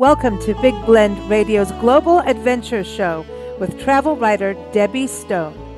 Welcome to Big Blend Radio's Global Adventure Show with travel writer Debbie Stone.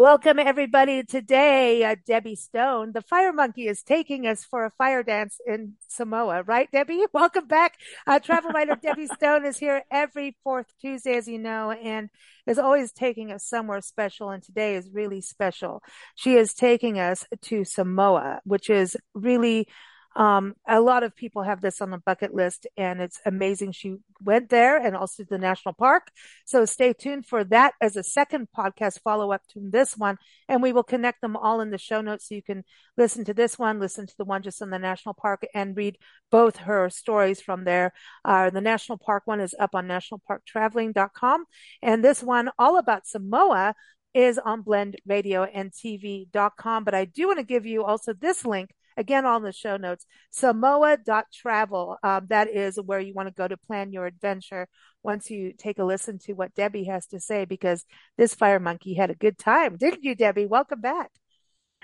Welcome, everybody. Today, uh, Debbie Stone, the Fire Monkey, is taking us for a fire dance in Samoa, right, Debbie? Welcome back. Uh, travel writer Debbie Stone is here every fourth Tuesday, as you know, and is always taking us somewhere special. And today is really special. She is taking us to Samoa, which is really um, a lot of people have this on the bucket list and it's amazing. She went there and also the national park. So stay tuned for that as a second podcast follow up to this one. And we will connect them all in the show notes so you can listen to this one, listen to the one just in the national park and read both her stories from there. Uh, the national park one is up on nationalparktraveling.com and this one all about Samoa is on blendradioandtv.com. But I do want to give you also this link again on the show notes samoa.travel um, that is where you want to go to plan your adventure once you take a listen to what debbie has to say because this fire monkey had a good time didn't you debbie welcome back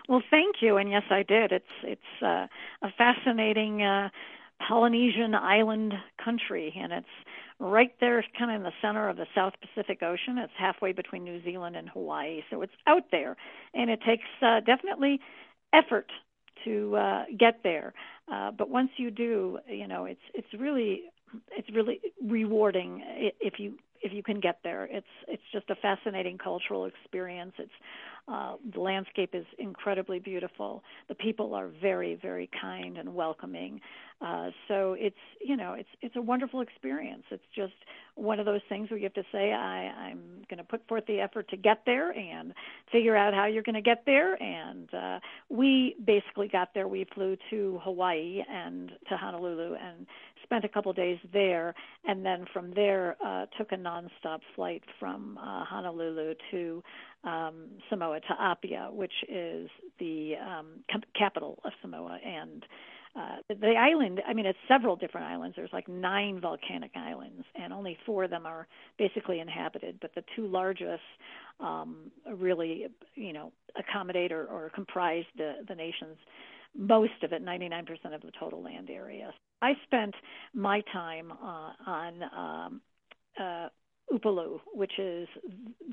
well thank you and yes i did it's it's uh, a fascinating uh, polynesian island country and it's right there kind of in the center of the South Pacific Ocean. It's halfway between New Zealand and Hawaii. So it's out there and it takes uh, definitely effort to uh, get there. Uh, but once you do, you know, it's it's really it's really rewarding if you if you can get there. It's it's just a fascinating cultural experience. It's uh, the landscape is incredibly beautiful. The people are very very kind and welcoming. Uh, so it's you know it's it's a wonderful experience. It's just one of those things where you have to say I I'm going to put forth the effort to get there and figure out how you're going to get there. And uh, we basically got there. We flew to Hawaii and to Honolulu and spent a couple days there, and then from there uh, took a nonstop flight from uh, Honolulu to um, Samoa to Apia, which is the um, capital of Samoa and uh, the island, I mean, it's several different islands. There's like nine volcanic islands, and only four of them are basically inhabited. But the two largest um, really, you know, accommodate or, or comprise the the nation's most of it, 99% of the total land area. I spent my time uh, on um, uh, Upolu, which is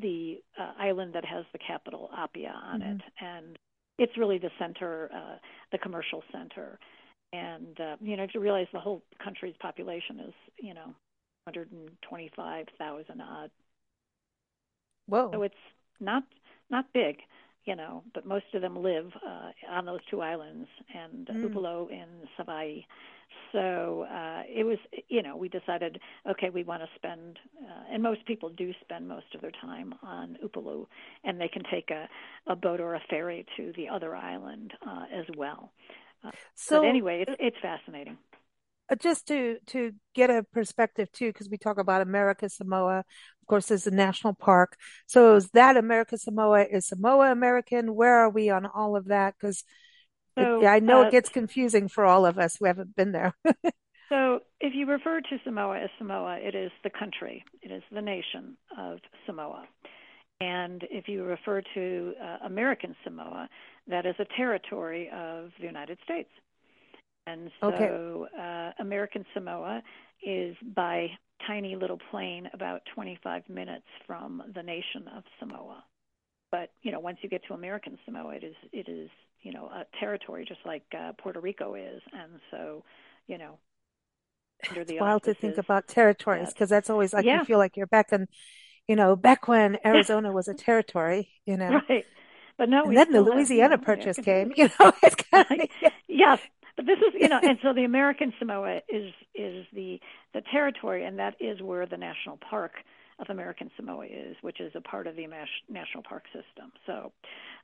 the uh, island that has the capital Apia on mm-hmm. it, and it's really the center, uh, the commercial center and uh, you know, if you realize the whole country's population is, you know, 125,000 odd. Whoa! So it's not not big, you know, but most of them live uh, on those two islands and mm. Upolu and Savaii. So uh, it was, you know, we decided, okay, we want to spend, uh, and most people do spend most of their time on Upolu, and they can take a, a boat or a ferry to the other island uh, as well. So but anyway, it's it's fascinating. Uh, just to to get a perspective too, because we talk about America Samoa, of course, there's a national park. So is that America Samoa? Is Samoa American? Where are we on all of that? Because so, I know uh, it gets confusing for all of us who haven't been there. so if you refer to Samoa as Samoa, it is the country, it is the nation of Samoa. And if you refer to uh, American Samoa, that is a territory of the United States. And so okay. uh, American Samoa is by tiny little plane about 25 minutes from the nation of Samoa. But you know, once you get to American Samoa, it is it is you know a territory just like uh, Puerto Rico is, and so you know. Under the it's wild to think about territories because that's always like yeah. you feel like you're back in, you know, back when Arizona was a territory, you know. Right. But no, and then the Louisiana Purchase came. You know, it's kind of, yes, but this is you know, and so the American Samoa is is the the territory, and that is where the national park of American Samoa is, which is a part of the national park system. So,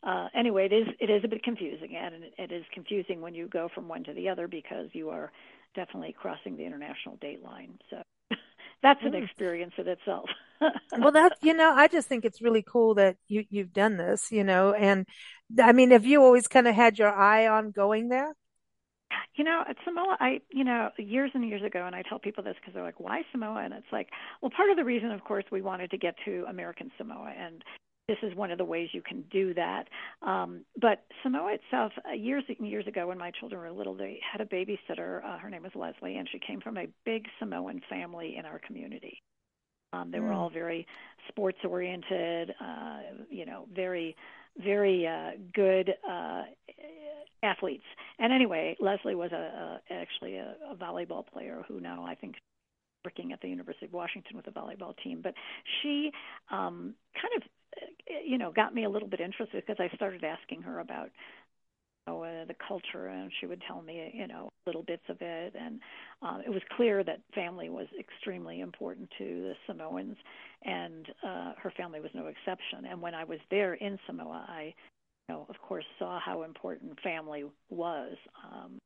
uh, anyway, it is it is a bit confusing, and it is confusing when you go from one to the other because you are definitely crossing the international date line. So that's an mm. experience in itself. well, that you know, I just think it's really cool that you you've done this, you know, and I mean, have you always kind of had your eye on going there? You know, at Samoa, I, you know, years and years ago, and I tell people this because they're like, why Samoa? And it's like, well, part of the reason, of course, we wanted to get to American Samoa. And this is one of the ways you can do that. Um, but Samoa itself, uh, years and years ago, when my children were little, they had a babysitter. Uh, her name was Leslie, and she came from a big Samoan family in our community. Um, they were mm. all very sports oriented, uh, you know, very, very uh, good uh, athletes. And anyway, Leslie was a, a actually a, a volleyball player who now I think working at the University of Washington with a volleyball team. But she um, kind of, you know, got me a little bit interested because I started asking her about know, uh, the culture, and she would tell me, you know, little bits of it. And um, it was clear that family was extremely important to the Samoans, and uh, her family was no exception. And when I was there in Samoa, I, you know, of course, saw how important family was. Um,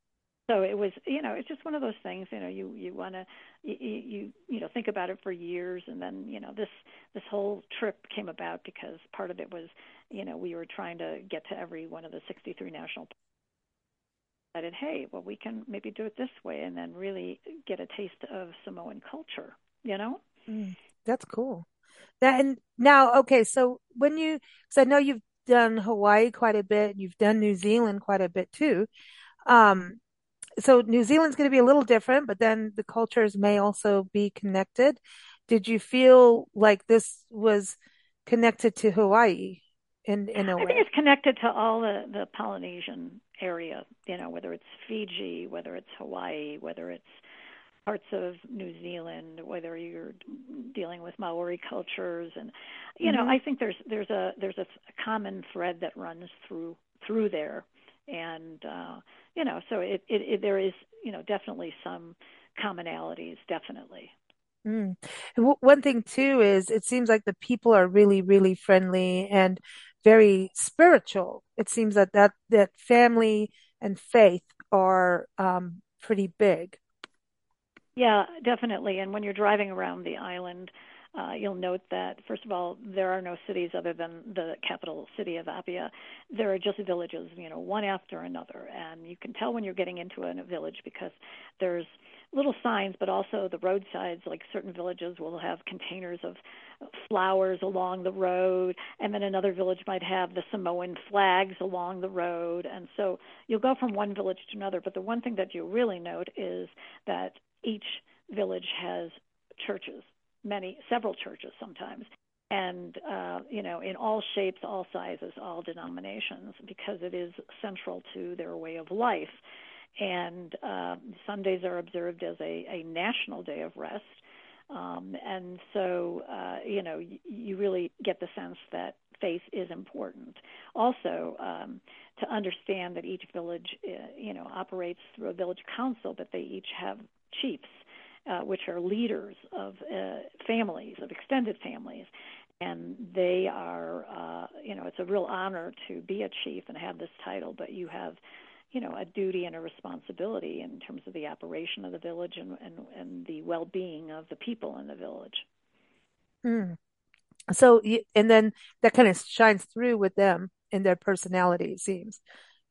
so it was you know it's just one of those things you know you you want to you, you you know think about it for years and then you know this this whole trip came about because part of it was you know we were trying to get to every one of the 63 national decided hey well we can maybe do it this way and then really get a taste of Samoan culture you know? Mm, that's cool. That and now okay so when you because I know you've done Hawaii quite a bit you've done New Zealand quite a bit too um so New Zealand's going to be a little different, but then the cultures may also be connected. Did you feel like this was connected to Hawaii in in a way? I think it's connected to all the the Polynesian area. You know, whether it's Fiji, whether it's Hawaii, whether it's parts of New Zealand, whether you're dealing with Maori cultures, and you mm-hmm. know, I think there's there's a there's a common thread that runs through through there, and uh, you know, so it, it, it there is you know definitely some commonalities, definitely. Mm. One thing too is it seems like the people are really, really friendly and very spiritual. It seems that that, that family and faith are um, pretty big. Yeah, definitely. And when you're driving around the island, uh, you'll note that, first of all, there are no cities other than the capital city of Apia. There are just villages, you know, one after another. And you can tell when you're getting into a village because there's little signs, but also the roadsides, like certain villages will have containers of flowers along the road, and then another village might have the Samoan flags along the road. And so you'll go from one village to another. But the one thing that you really note is that each village has churches many several churches sometimes. And uh, you know in all shapes all sizes all denominations because it is central to their way of life. And uh, sundays are observed as a, a national day of rest. Um, and so uh, you know y- you really get the sense that faith is important. Also um, to understand that each village uh, you know operates through a village council but they each have chiefs uh, which are leaders of uh, families, of extended families. And they are, uh, you know, it's a real honor to be a chief and have this title, but you have, you know, a duty and a responsibility in terms of the operation of the village and, and, and the well being of the people in the village. Mm. So, and then that kind of shines through with them in their personality, it seems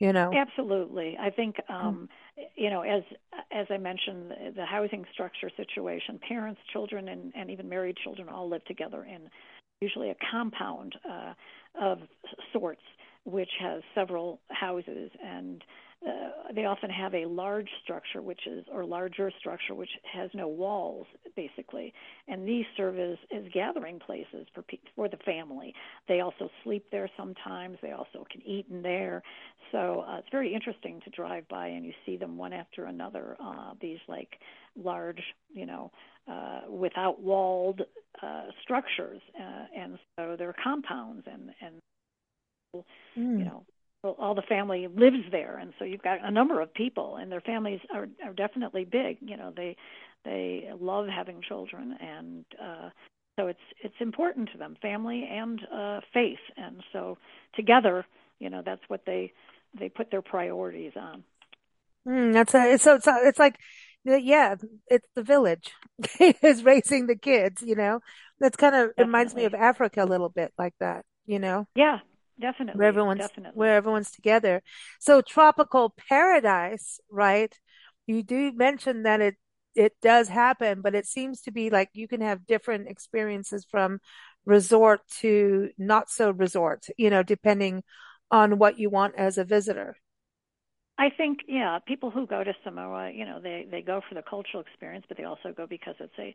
you know? Absolutely. I think um you know as as i mentioned the, the housing structure situation parents children and and even married children all live together in usually a compound uh of sorts which has several houses and uh, they often have a large structure which is or larger structure which has no walls basically. And these serve as, as gathering places for for the family. They also sleep there sometimes. They also can eat in there. So uh, it's very interesting to drive by and you see them one after another uh, these like large you know uh, without walled uh, structures uh, and so they're compounds and and you know all the family lives there and so you've got a number of people and their families are are definitely big you know they they love having children and uh so it's it's important to them family and uh faith and so together you know that's what they they put their priorities on. Mm, that's a so it's, it's like yeah it's the village is raising the kids you know? That's kind of Definitely. reminds me of africa a little bit like that you know? Yeah definitely where everyone's definitely. where everyone's together so tropical paradise right you do mention that it it does happen but it seems to be like you can have different experiences from resort to not so resort, you know, depending on what you want as a visitor. I think, yeah, people who go to Samoa, you know, they they go for the cultural experience, but they also go because it's a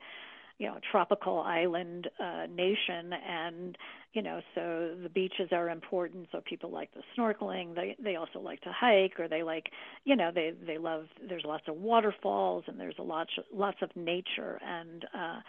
you know tropical island uh, nation and you know so the beaches are important so people like the snorkeling. They they also like to hike or they like you know they they love there's lots of waterfalls and there's a lots lots of nature. And uh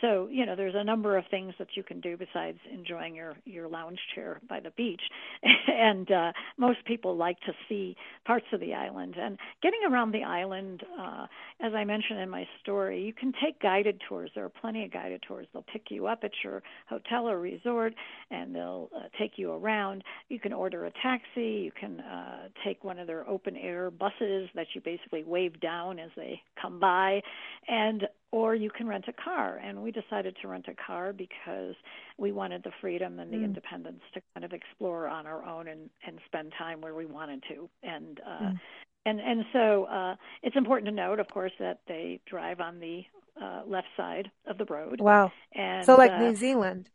so you know there's a number of things that you can do besides enjoying your your lounge chair by the beach. And uh most people like to see parts of the island. And getting around the island uh as i mentioned in my story you can take guided tours. There are plenty of guided tours. They'll pick you up at your hotel or resort and they'll uh, take you around. You can order a taxi. You can uh, take one of their open air buses that you basically wave down as they come by, and or you can rent a car. And we decided to rent a car because we wanted the freedom and the mm. independence to kind of explore on our own and and spend time where we wanted to. And uh, mm. and and so uh, it's important to note, of course, that they drive on the uh, left side of the road. Wow. And so like uh, New Zealand.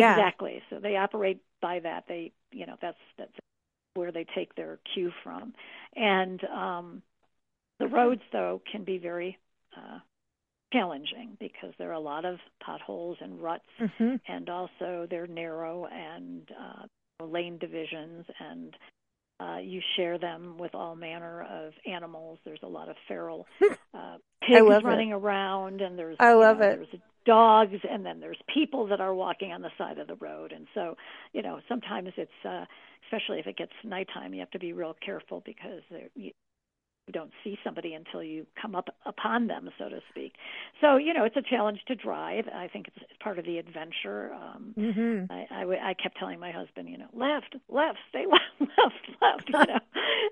Yeah. Exactly. So they operate by that. They, you know, that's that's where they take their cue from. And um, the roads, though, can be very uh, challenging because there are a lot of potholes and ruts, mm-hmm. and also they're narrow and uh, lane divisions and uh, you share them with all manner of animals. There's a lot of feral uh, pigs running it. around, and there's I love know, it. There's dogs, and then there's people that are walking on the side of the road. And so, you know, sometimes it's, uh, especially if it gets nighttime, you have to be real careful because you, you don't see somebody until you come up upon them, so to speak. So you know, it's a challenge to drive. I think it's, part of the adventure. Um, mm-hmm. I, I, I kept telling my husband, you know, left, left, stay left, left, left. You know,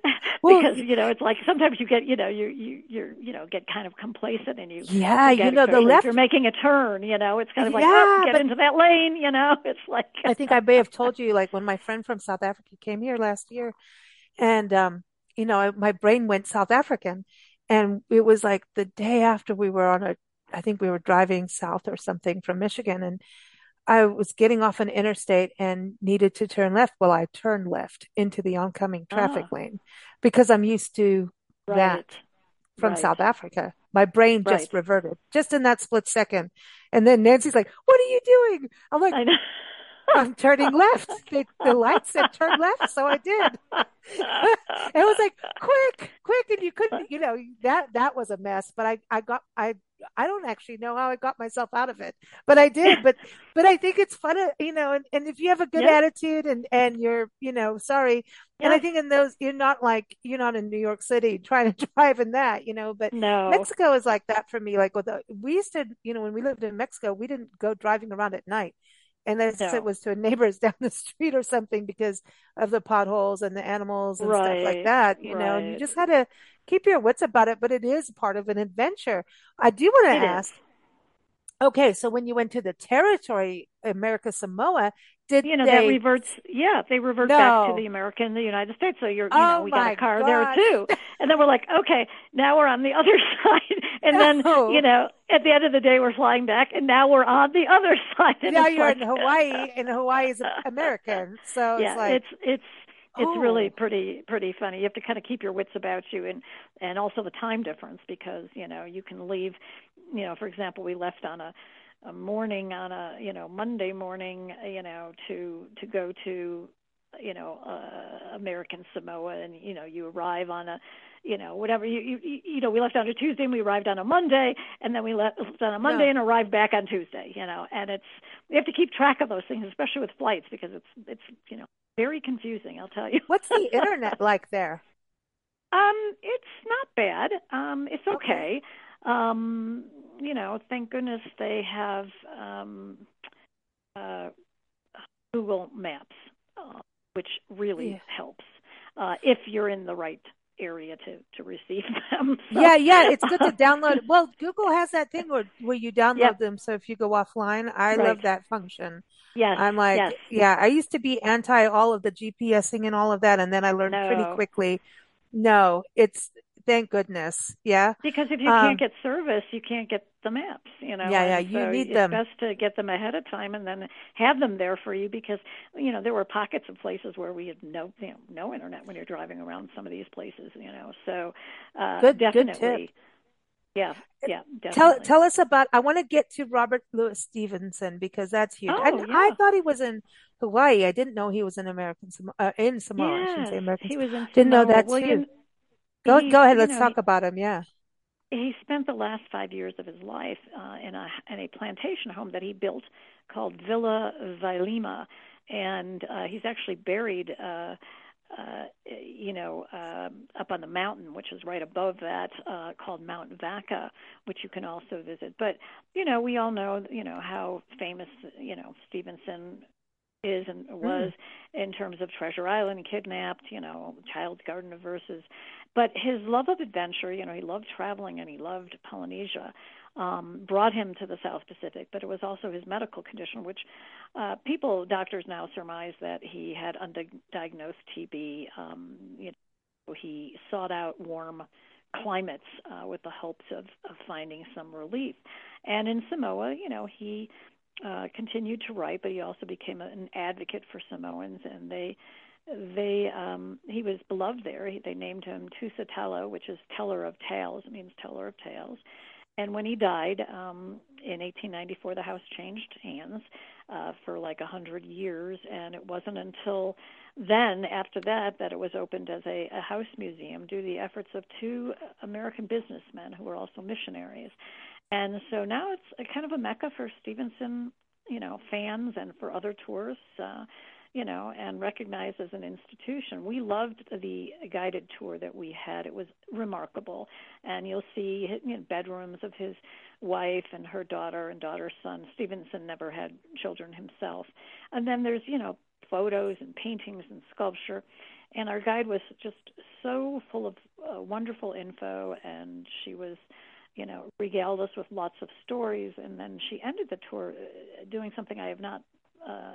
well, because you know, it's like sometimes you get, you know, you you you're you know get kind of complacent and you yeah, you know, the left. You're making a turn. You know, it's kind of like yeah, oh, get into that lane. You know, it's like I think I may have told you like when my friend from South Africa came here last year, and um you know, my brain went South African. And it was like the day after we were on a, I think we were driving south or something from Michigan and I was getting off an interstate and needed to turn left. Well, I turned left into the oncoming traffic ah. lane because I'm used to right. that from right. South Africa. My brain right. just reverted just in that split second. And then Nancy's like, what are you doing? I'm like, I'm turning left. The, the light said turn left, so I did. it was like quick, quick, and you couldn't, you know, that that was a mess. But I, I got, I, I don't actually know how I got myself out of it, but I did. But, but I think it's fun, you know. And, and if you have a good attitude and and you're, you know, sorry, and I think in those, you're not like you're not in New York City trying to drive in that, you know. But no. Mexico is like that for me. Like with the, we used to, you know, when we lived in Mexico, we didn't go driving around at night unless no. it was to a neighbor's down the street or something because of the potholes and the animals and right. stuff like that, you right. know, and you just had to keep your wits about it, but it is part of an adventure. I do want to ask, is. okay, so when you went to the territory, America Samoa, did you know they... that reverts? Yeah, they revert no. back to the American, the United States. So you're, you oh know, we got a car there too, and then we're like, okay, now we're on the other side, and then no. you know, at the end of the day, we're flying back, and now we're on the other side. And now you're like... in Hawaii, and Hawaii is American, so yeah, it's like it's it's it's oh. really pretty pretty funny. You have to kind of keep your wits about you, and and also the time difference because you know you can leave. You know, for example, we left on a a morning on a you know Monday morning you know to to go to you know uh, American Samoa and you know you arrive on a you know whatever you you you know we left on a Tuesday and we arrived on a Monday and then we left on a Monday no. and arrived back on Tuesday you know and it's we have to keep track of those things especially with flights because it's it's you know very confusing I'll tell you what's the internet like there um it's not bad um it's okay. okay. Um you know, thank goodness they have um, uh, Google Maps, uh, which really yeah. helps uh, if you're in the right area to to receive them. So. Yeah, yeah, it's good to download. Well, Google has that thing where where you download yep. them. So if you go offline, I right. love that function. Yes, I'm like, yes. yeah, I used to be anti all of the GPSing and all of that, and then I learned no. pretty quickly. No, it's thank goodness. Yeah. Because if you can't Um, get service, you can't get the maps, you know, yeah, yeah, you so need it's them. best to get them ahead of time and then have them there for you because, you know, there were pockets of places where we had no, you know, no internet when you're driving around some of these places, you know. So, uh, Good, good tip. yeah, yeah, Tell definitely. tell us about. I want to get to Robert Louis Stevenson because that's huge. Oh, And I yeah. thought he was in Hawaii. I didn't know he was in American uh, in Samoa. I shouldn't say American. he was in Didn't know Samoa. that too. Go he, go ahead. Let's know, talk about him. Yeah. he spent the last five years of his life uh, in a in a plantation home that he built called Villa Vailima, and uh, he's actually buried, uh, uh, you know, um, up on the mountain, which is right above that, uh, called Mount Vaea, which you can also visit. But you know, we all know, you know, how famous, you know, Stevenson is and Mm. was in terms of Treasure Island, Kidnapped, you know, Child's Garden of Verses. But his love of adventure, you know, he loved traveling and he loved Polynesia, um, brought him to the South Pacific. But it was also his medical condition, which uh, people, doctors now surmise that he had undiagnosed TB. Um, you know, he sought out warm climates uh, with the hopes of, of finding some relief. And in Samoa, you know, he uh, continued to write, but he also became an advocate for Samoans, and they they um he was beloved there. He, they named him Tusitala, which is teller of tales. It means teller of tales. And when he died um in 1894, the house changed hands uh for like a hundred years, and it wasn't until then, after that, that it was opened as a, a house museum due to the efforts of two American businessmen who were also missionaries. And so now it's a kind of a mecca for Stevenson, you know, fans and for other tourists. Uh, you know, and recognized as an institution. We loved the guided tour that we had. It was remarkable. And you'll see you know, bedrooms of his wife and her daughter and daughter's son. Stevenson never had children himself. And then there's, you know, photos and paintings and sculpture. And our guide was just so full of uh, wonderful info, and she was you know, regaled us with lots of stories, and then she ended the tour uh, doing something I have not uh,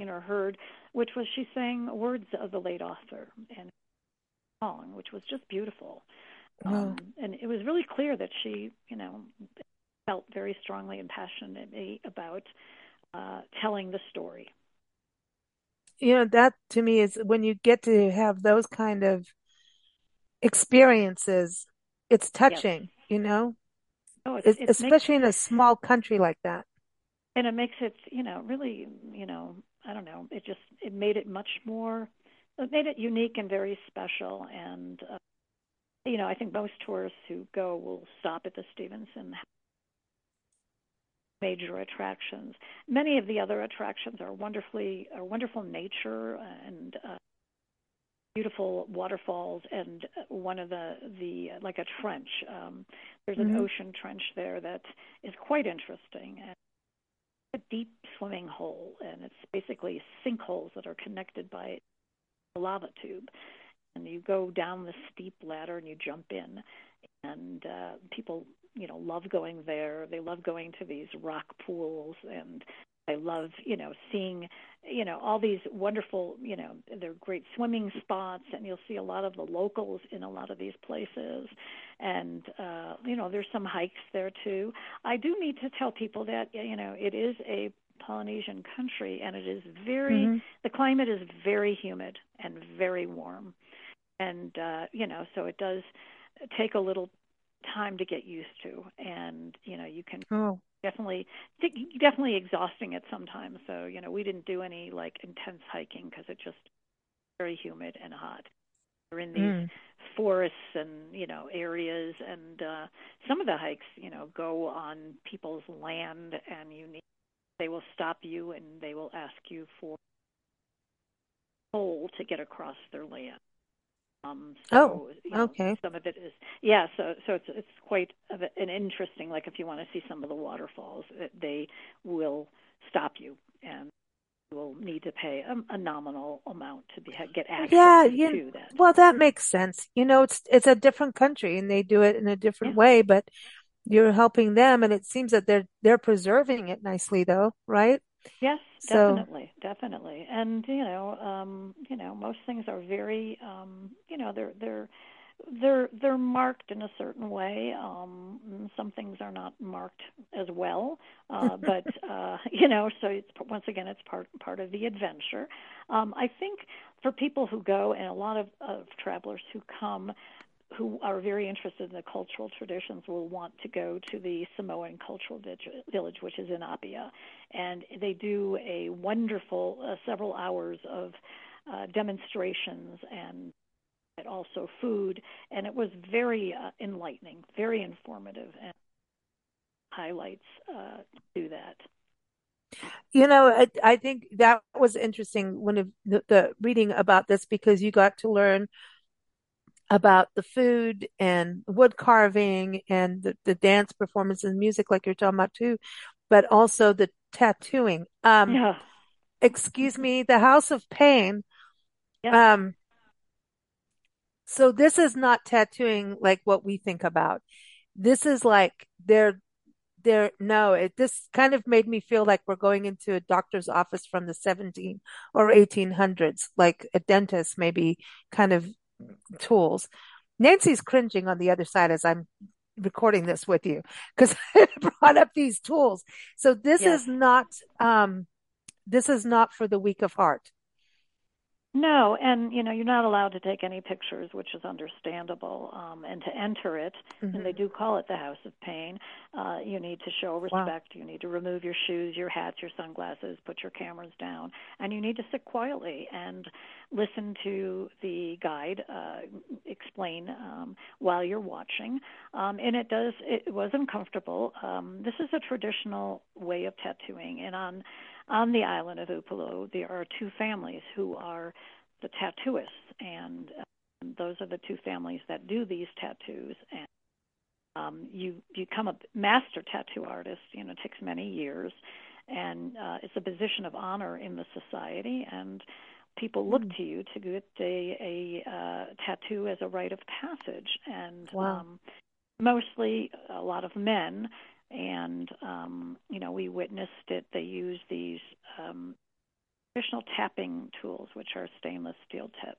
seen or heard, which was she sang words of the late author and song, which was just beautiful. Oh, Um, and it was really clear that she, you know, felt very strongly and passionately about uh, telling the story. you know, that to me is when you get to have those kind of experiences, it's Yes. touching, you know, Oh, it makes especially in a small country like that. and it makes it, you know, really, you know, I don't know, it just it made it much more, it made it unique and very special. And uh, you know, I think most tourists who go will stop at the Stevenson major attractions. Many of the other attractions are wonderfully are wonderful nature and uh, beautiful waterfalls and one of the the like a trench. Um, there's an hmm ocean trench there that is quite interesting and a deep swimming hole and it's basically sinkholes that are connected by a lava tube. And you go down the steep ladder and you jump in. And uh people you know love going there. They love going to these rock pools and they love you know seeing you know all these wonderful you know they're great swimming spots and you'll see a lot of the locals in a lot of these places. And uh you know there's some hikes there too. I do need to tell people that you know it is a polynesian country and it is very hmm the climate is very humid and very warm. And uh you know so it does take a little time to get used to. And you know you can Oh, definitely definitely exhausting it sometimes so you know we didn't do any like intense hiking because it's just very humid and hot we're in these mm. forests and you know areas and uh some of the hikes you know go on people's land and you need they will stop you and they will ask you for toll to get across their land um, Oh, you know, okay. some of it is yeah. So so it's it's quite an interesting. Like if you want to see some of the waterfalls, it- they will stop you and you will need to pay a, a nominal amount to be get access Yeah, you, to that. well, that makes sense. You know, it's it's a different country and they do it in a different Yeah. way, but you're helping them and it seems that they're they're preserving it nicely though, right? Yes, So, definitely, definitely. And you know, um, you know, most things are very, um, you know, they're they're they're they're marked in a certain way. Um, some things are not marked as well, uh, but uh, you know, so it's once again it's part part of the adventure. Um, I think for people who go and a lot of, of travelers who come who are very interested in the cultural traditions will want to go to the Samoan Cultural Village, which is in Apia, and they do a wonderful uh, several hours of uh, demonstrations and also food, and it was very uh, enlightening, very informative, and highlights uh, to that. You know, I, I, think that was interesting when the, the reading about this because you got to learn about the food and wood carving and the, the dance performance and music, like you're talking about too, but also the tattooing. Um, yeah. excuse me, the House of Pain. Yeah. Um, so this is not tattooing like what we think about. This is like they're they're no, it this kind of made me feel like we're going into a doctor's office from the 17 or 1800s, like a dentist maybe kind of tools. Nancy's cringing on the other side as I'm recording this with you because I brought up these tools. So this is not um this is not for the weak of heart. No, and you know you're not allowed to take any pictures, which is understandable. Um, and to enter it, mm-hmm. and they do call it the House of Pain, uh, you need to show respect. Wow. You need to remove your shoes, your hats, your sunglasses, put your cameras down, and you need to sit quietly and listen to the guide uh, explain um, while you're watching. Um, and it does. It was uncomfortable. Um, this is a traditional way of tattooing, and on on the island of Upolu, there are two families who are the tattooists, and um, those are the two families that do these tattoos. And um, you become a master tattoo artist. You know, it takes many years, and uh, it's a position of honor in the society. And people look mm. to you to get a, a uh, tattoo as a rite of passage. And wow. um, mostly, a lot of men and um, you know we witnessed it. They use these um, traditional tapping tools, which are stainless steel tipped.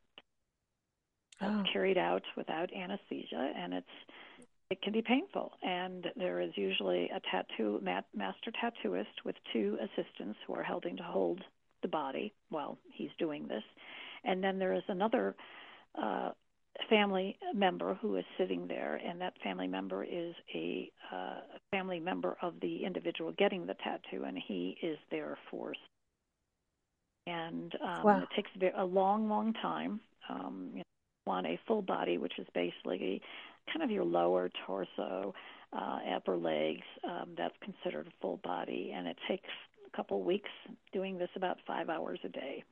Oh. carried out without anesthesia, and it's it can be painful. And there is usually a tattoo mat, master tattooist with two assistants who are helping to hold the body while he's doing this, and then there is another uh, family member who is sitting there, and that family member is a uh, family member of the individual getting the tattoo, and he is there for. And um, wow. it takes a long, long time. Um, you know, on a full body, which is basically kind of your lower torso, uh, upper legs. Um, that's considered a full body, and it takes a couple weeks doing this about five hours a day.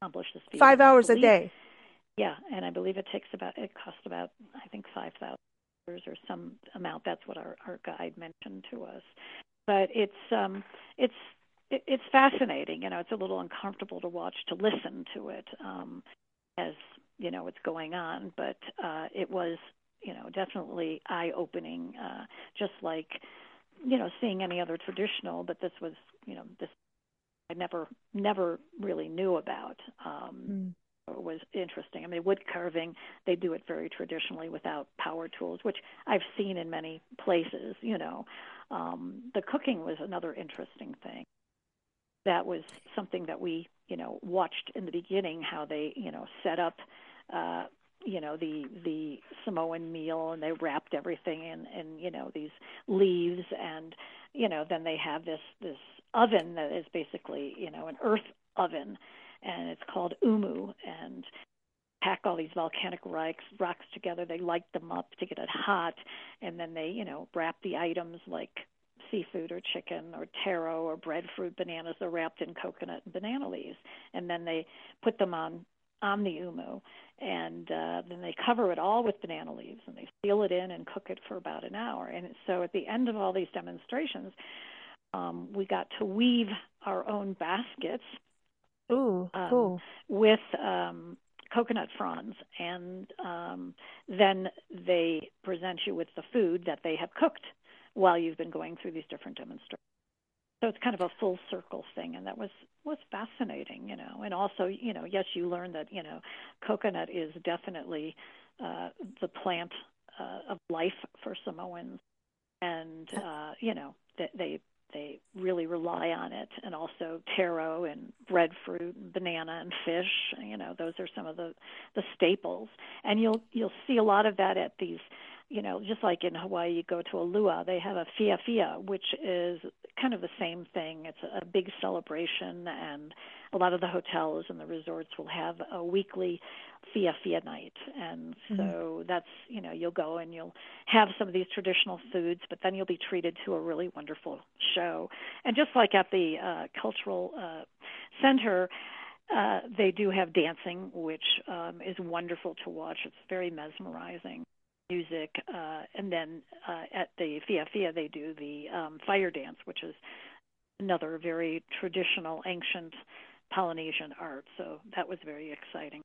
Accomplish this. Five hours a day. Yeah, and I believe it takes about it costs about I think five thousand dollars or some amount. That's what our our guide mentioned to us. But it's um it's it, it's fascinating. You know, it's a little uncomfortable to watch to listen to it um, as you know what's going on. But uh, it was you know definitely eye opening. Uh, just like you know seeing any other traditional, but this was you know this I never never really knew about. Um, mm was interesting. I mean, wood carving, they do it very traditionally without power tools, which I've seen in many places, you know. Um, the cooking was another interesting thing. That was something that we, you know, watched in the beginning how they, you know, set up uh you know the the Samoan meal and they wrapped everything in in you know these leaves and you know then they have this this oven that is basically you know an earth oven and it's called Umu. And pack all these volcanic rocks rocks together. They light them up to get it hot, and then they you know wrap the items like seafood or chicken or taro or breadfruit bananas. They're wrapped in coconut and banana leaves, and then they put them on on the umu, and uh, then they cover it all with banana leaves, and they seal it in and cook it for about an hour. And so at the end of all these demonstrations, um, we got to weave our own baskets Ooh, um, cool. With um, coconut fronds, and um, then they present you with the food that they have cooked while you've been going through these different demonstrations. So it's kind of a full circle thing, and that was was fascinating, you know. And also, you know, yes, you learn that you know, coconut is definitely uh, the plant uh, of life for Samoans, and uh, you know they, they they really rely on it, and also taro and breadfruit and banana and fish. You know, those are some of the the staples, and you'll you'll see a lot of that at these. You know, just like in Hawaii, you go to a luau, they have a fia fia, which is kind of the same thing. It's a big celebration, and a lot of the hotels and the resorts will have a weekly Fia Fia night. And mm-hmm. so that's, you know, you'll go and you'll have some of these traditional foods, but then you'll be treated to a really wonderful show. And just like at the uh, cultural uh, center, uh, they do have dancing, which um, is wonderful to watch. It's very mesmerizing music. Uh, and then uh, at the Fia Fia, they do the um, fire dance, which is another very traditional, ancient Polynesian art. So that was very exciting.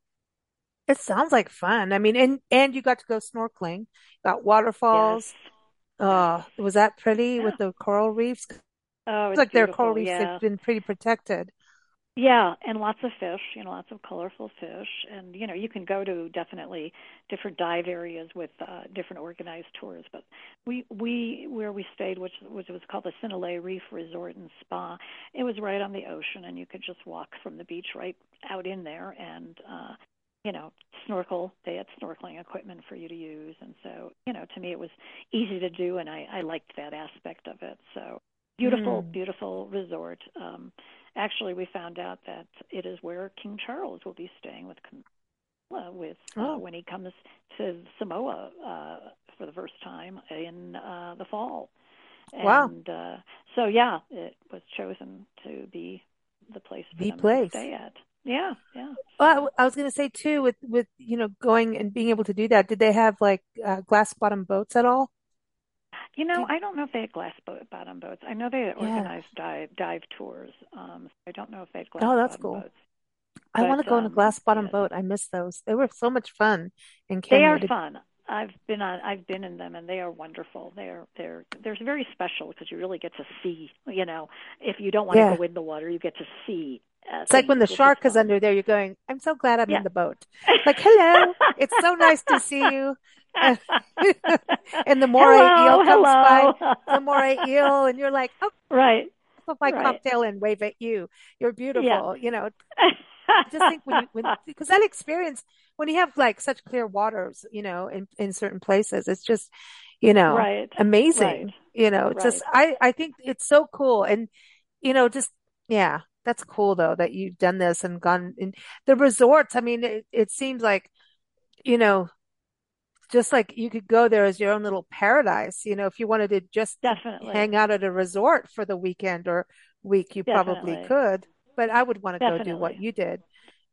It sounds like fun. I mean, and and you got to go snorkeling, got waterfalls. Yes. Uh, was that pretty yeah. with the coral reefs? Oh, it's, it's like their coral reefs yeah. have been pretty protected. Yeah, and lots of fish, you know, lots of colorful fish, and you know, you can go to definitely different dive areas with uh, different organized tours. But we we where we stayed, which which was called the Sinalei Reef Resort and Spa, it was right on the ocean, and you could just walk from the beach right out in there, and uh, you know, snorkel. They had snorkeling equipment for you to use, and so you know, to me, it was easy to do, and I I liked that aspect of it. So beautiful, mm. beautiful resort. Um, actually, we found out that it is where King Charles will be staying with Camilla with uh, oh. when he comes to Samoa uh, for the first time in uh, the fall. Wow. And uh, so, yeah, it was chosen to be the place for the them place. to stay at. Yeah, yeah. Well, I was going to say too, with with you know going and being able to do that, did they have like uh, glass bottom boats at all? You know. I don't know if they had glass boat, bottom boats. I know they organized yeah. dive dive tours. Um, I don't know if they had glass. Oh, that's cool. Boats. I want to go um, on a glass bottom yeah. boat. I miss those. They were so much fun in Kenya. They are fun. I've been on I've been in them and they are wonderful. They're they're they're very special because you really get to see, you know, if you don't want yeah. to go in the water, you get to see uh, it's like when the shark is under there, you're going, I'm so glad I'm yeah. in the boat. Like, hello, it's so nice to see you. and the more hello, eel comes hello. by, the moray eel, and you're like, oh, right. Put my right. cocktail and wave at you. You're beautiful. Yeah. You know, I just think when you, when, because that experience, when you have like such clear waters, you know, in, in certain places, it's just, you know, right. amazing. Right. You know, just, I, I think it's so cool. And, you know, just, yeah, that's cool though that you've done this and gone in the resorts. I mean, it, it seems like, you know, just like you could go there as your own little paradise. You know, if you wanted to just definitely hang out at a resort for the weekend or week, you definitely. probably could. But I would want to definitely. go do what you did.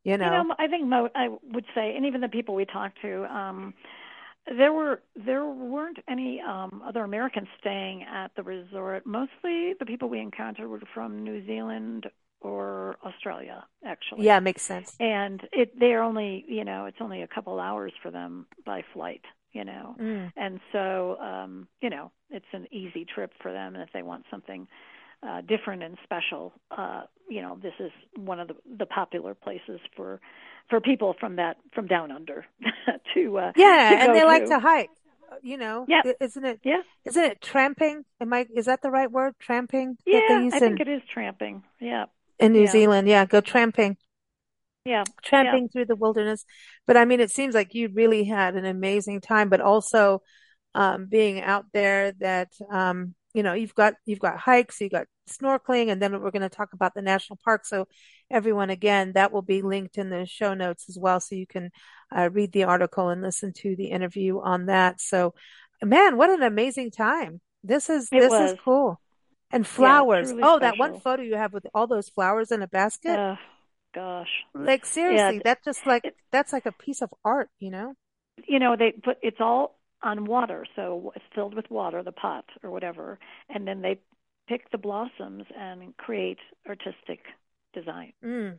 You know, you know I think mo- I would say, and even the people we talked to, um, there were there weren't any um, other Americans staying at the resort. Mostly the people we encountered were from New Zealand or Australia, actually. Yeah, makes sense. And it they're only you know it's only a couple hours for them by flight, you know, mm. and so um, you know it's an easy trip for them. And if they want something uh, different and special, uh, you know, this is one of the the popular places for for people from that from down under to uh, yeah, to and they to. like to hike you know yeah isn't it yeah isn't it tramping am i is that the right word tramping yeah i think it is tramping yeah in New yeah. Zealand. Yeah, go tramping. Yeah, tramping yeah. through the wilderness. But I mean, it seems like you really had an amazing time. But also, um, being out there, that um, you know, you've got you've got hikes, you got snorkeling, and then we're going to talk about the national park. So, everyone, again, that will be linked in the show notes as well, so you can uh, read the article and listen to the interview on that. So, man, what an amazing time! This is it this was. is cool. And flowers. Yeah, oh, special. that one photo you have with all those flowers in a basket. Uh, gosh. Like seriously, yeah. that just like it, that's like a piece of art, you know? You know, they put it's all on water, so it's filled with water, the pot or whatever, and then they pick the blossoms and create artistic design. Mm.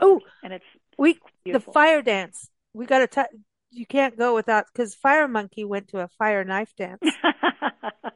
Oh, and it's we beautiful. the fire dance. We got to. You can't go without because Fire Monkey went to a fire knife dance.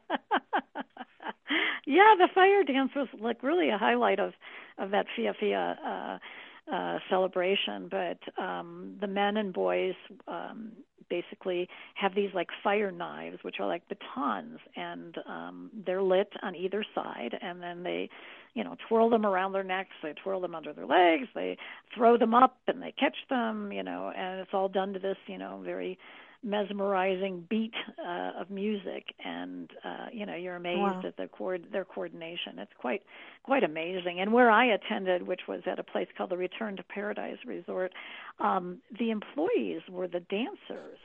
yeah, the fire dance was like really a highlight of of that Fia Fia uh, uh, celebration. But um, the men and boys um, basically have these like fire knives, which are like batons, and um, they're lit on either side, and then they, you know, twirl them around their necks, they twirl them under their legs, they throw them up, and they catch them, you know, and it's all done to this, you know, very mesmerizing beat uh, of music, and uh, you know you're amazed wow. at the cord their coordination. It's quite quite amazing. And where I attended, which was at a place called the Return to Paradise Resort, um, the employees were the dancers.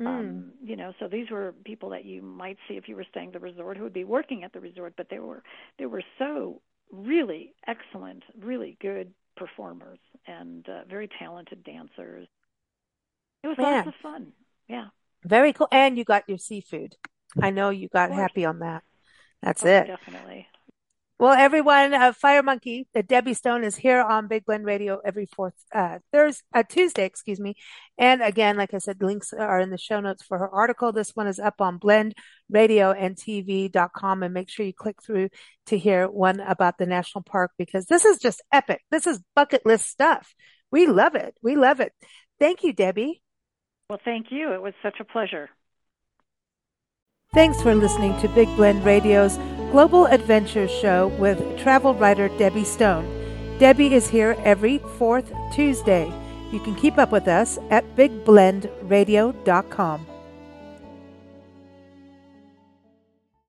Mm. Um, you know, so these were people that you might see if you were staying at the resort who would be working at the resort, but they were they were so really excellent, really good performers and uh, very talented dancers. It was Man. lots of fun. Yeah. Very cool. And you got your seafood. I know you got happy on that. That's oh, it. Definitely. Well, everyone, uh, Fire Monkey, uh, Debbie Stone is here on Big Blend Radio every fourth uh, Thursday, uh, Tuesday, excuse me. And again, like I said, links are in the show notes for her article. This one is up on blendradioandtv.com, and make sure you click through to hear one about the national park because this is just epic. This is bucket list stuff. We love it. We love it. Thank you, Debbie. Well, thank you. It was such a pleasure. Thanks for listening to Big Blend Radio's Global Adventures Show with travel writer Debbie Stone. Debbie is here every fourth Tuesday. You can keep up with us at bigblendradio.com.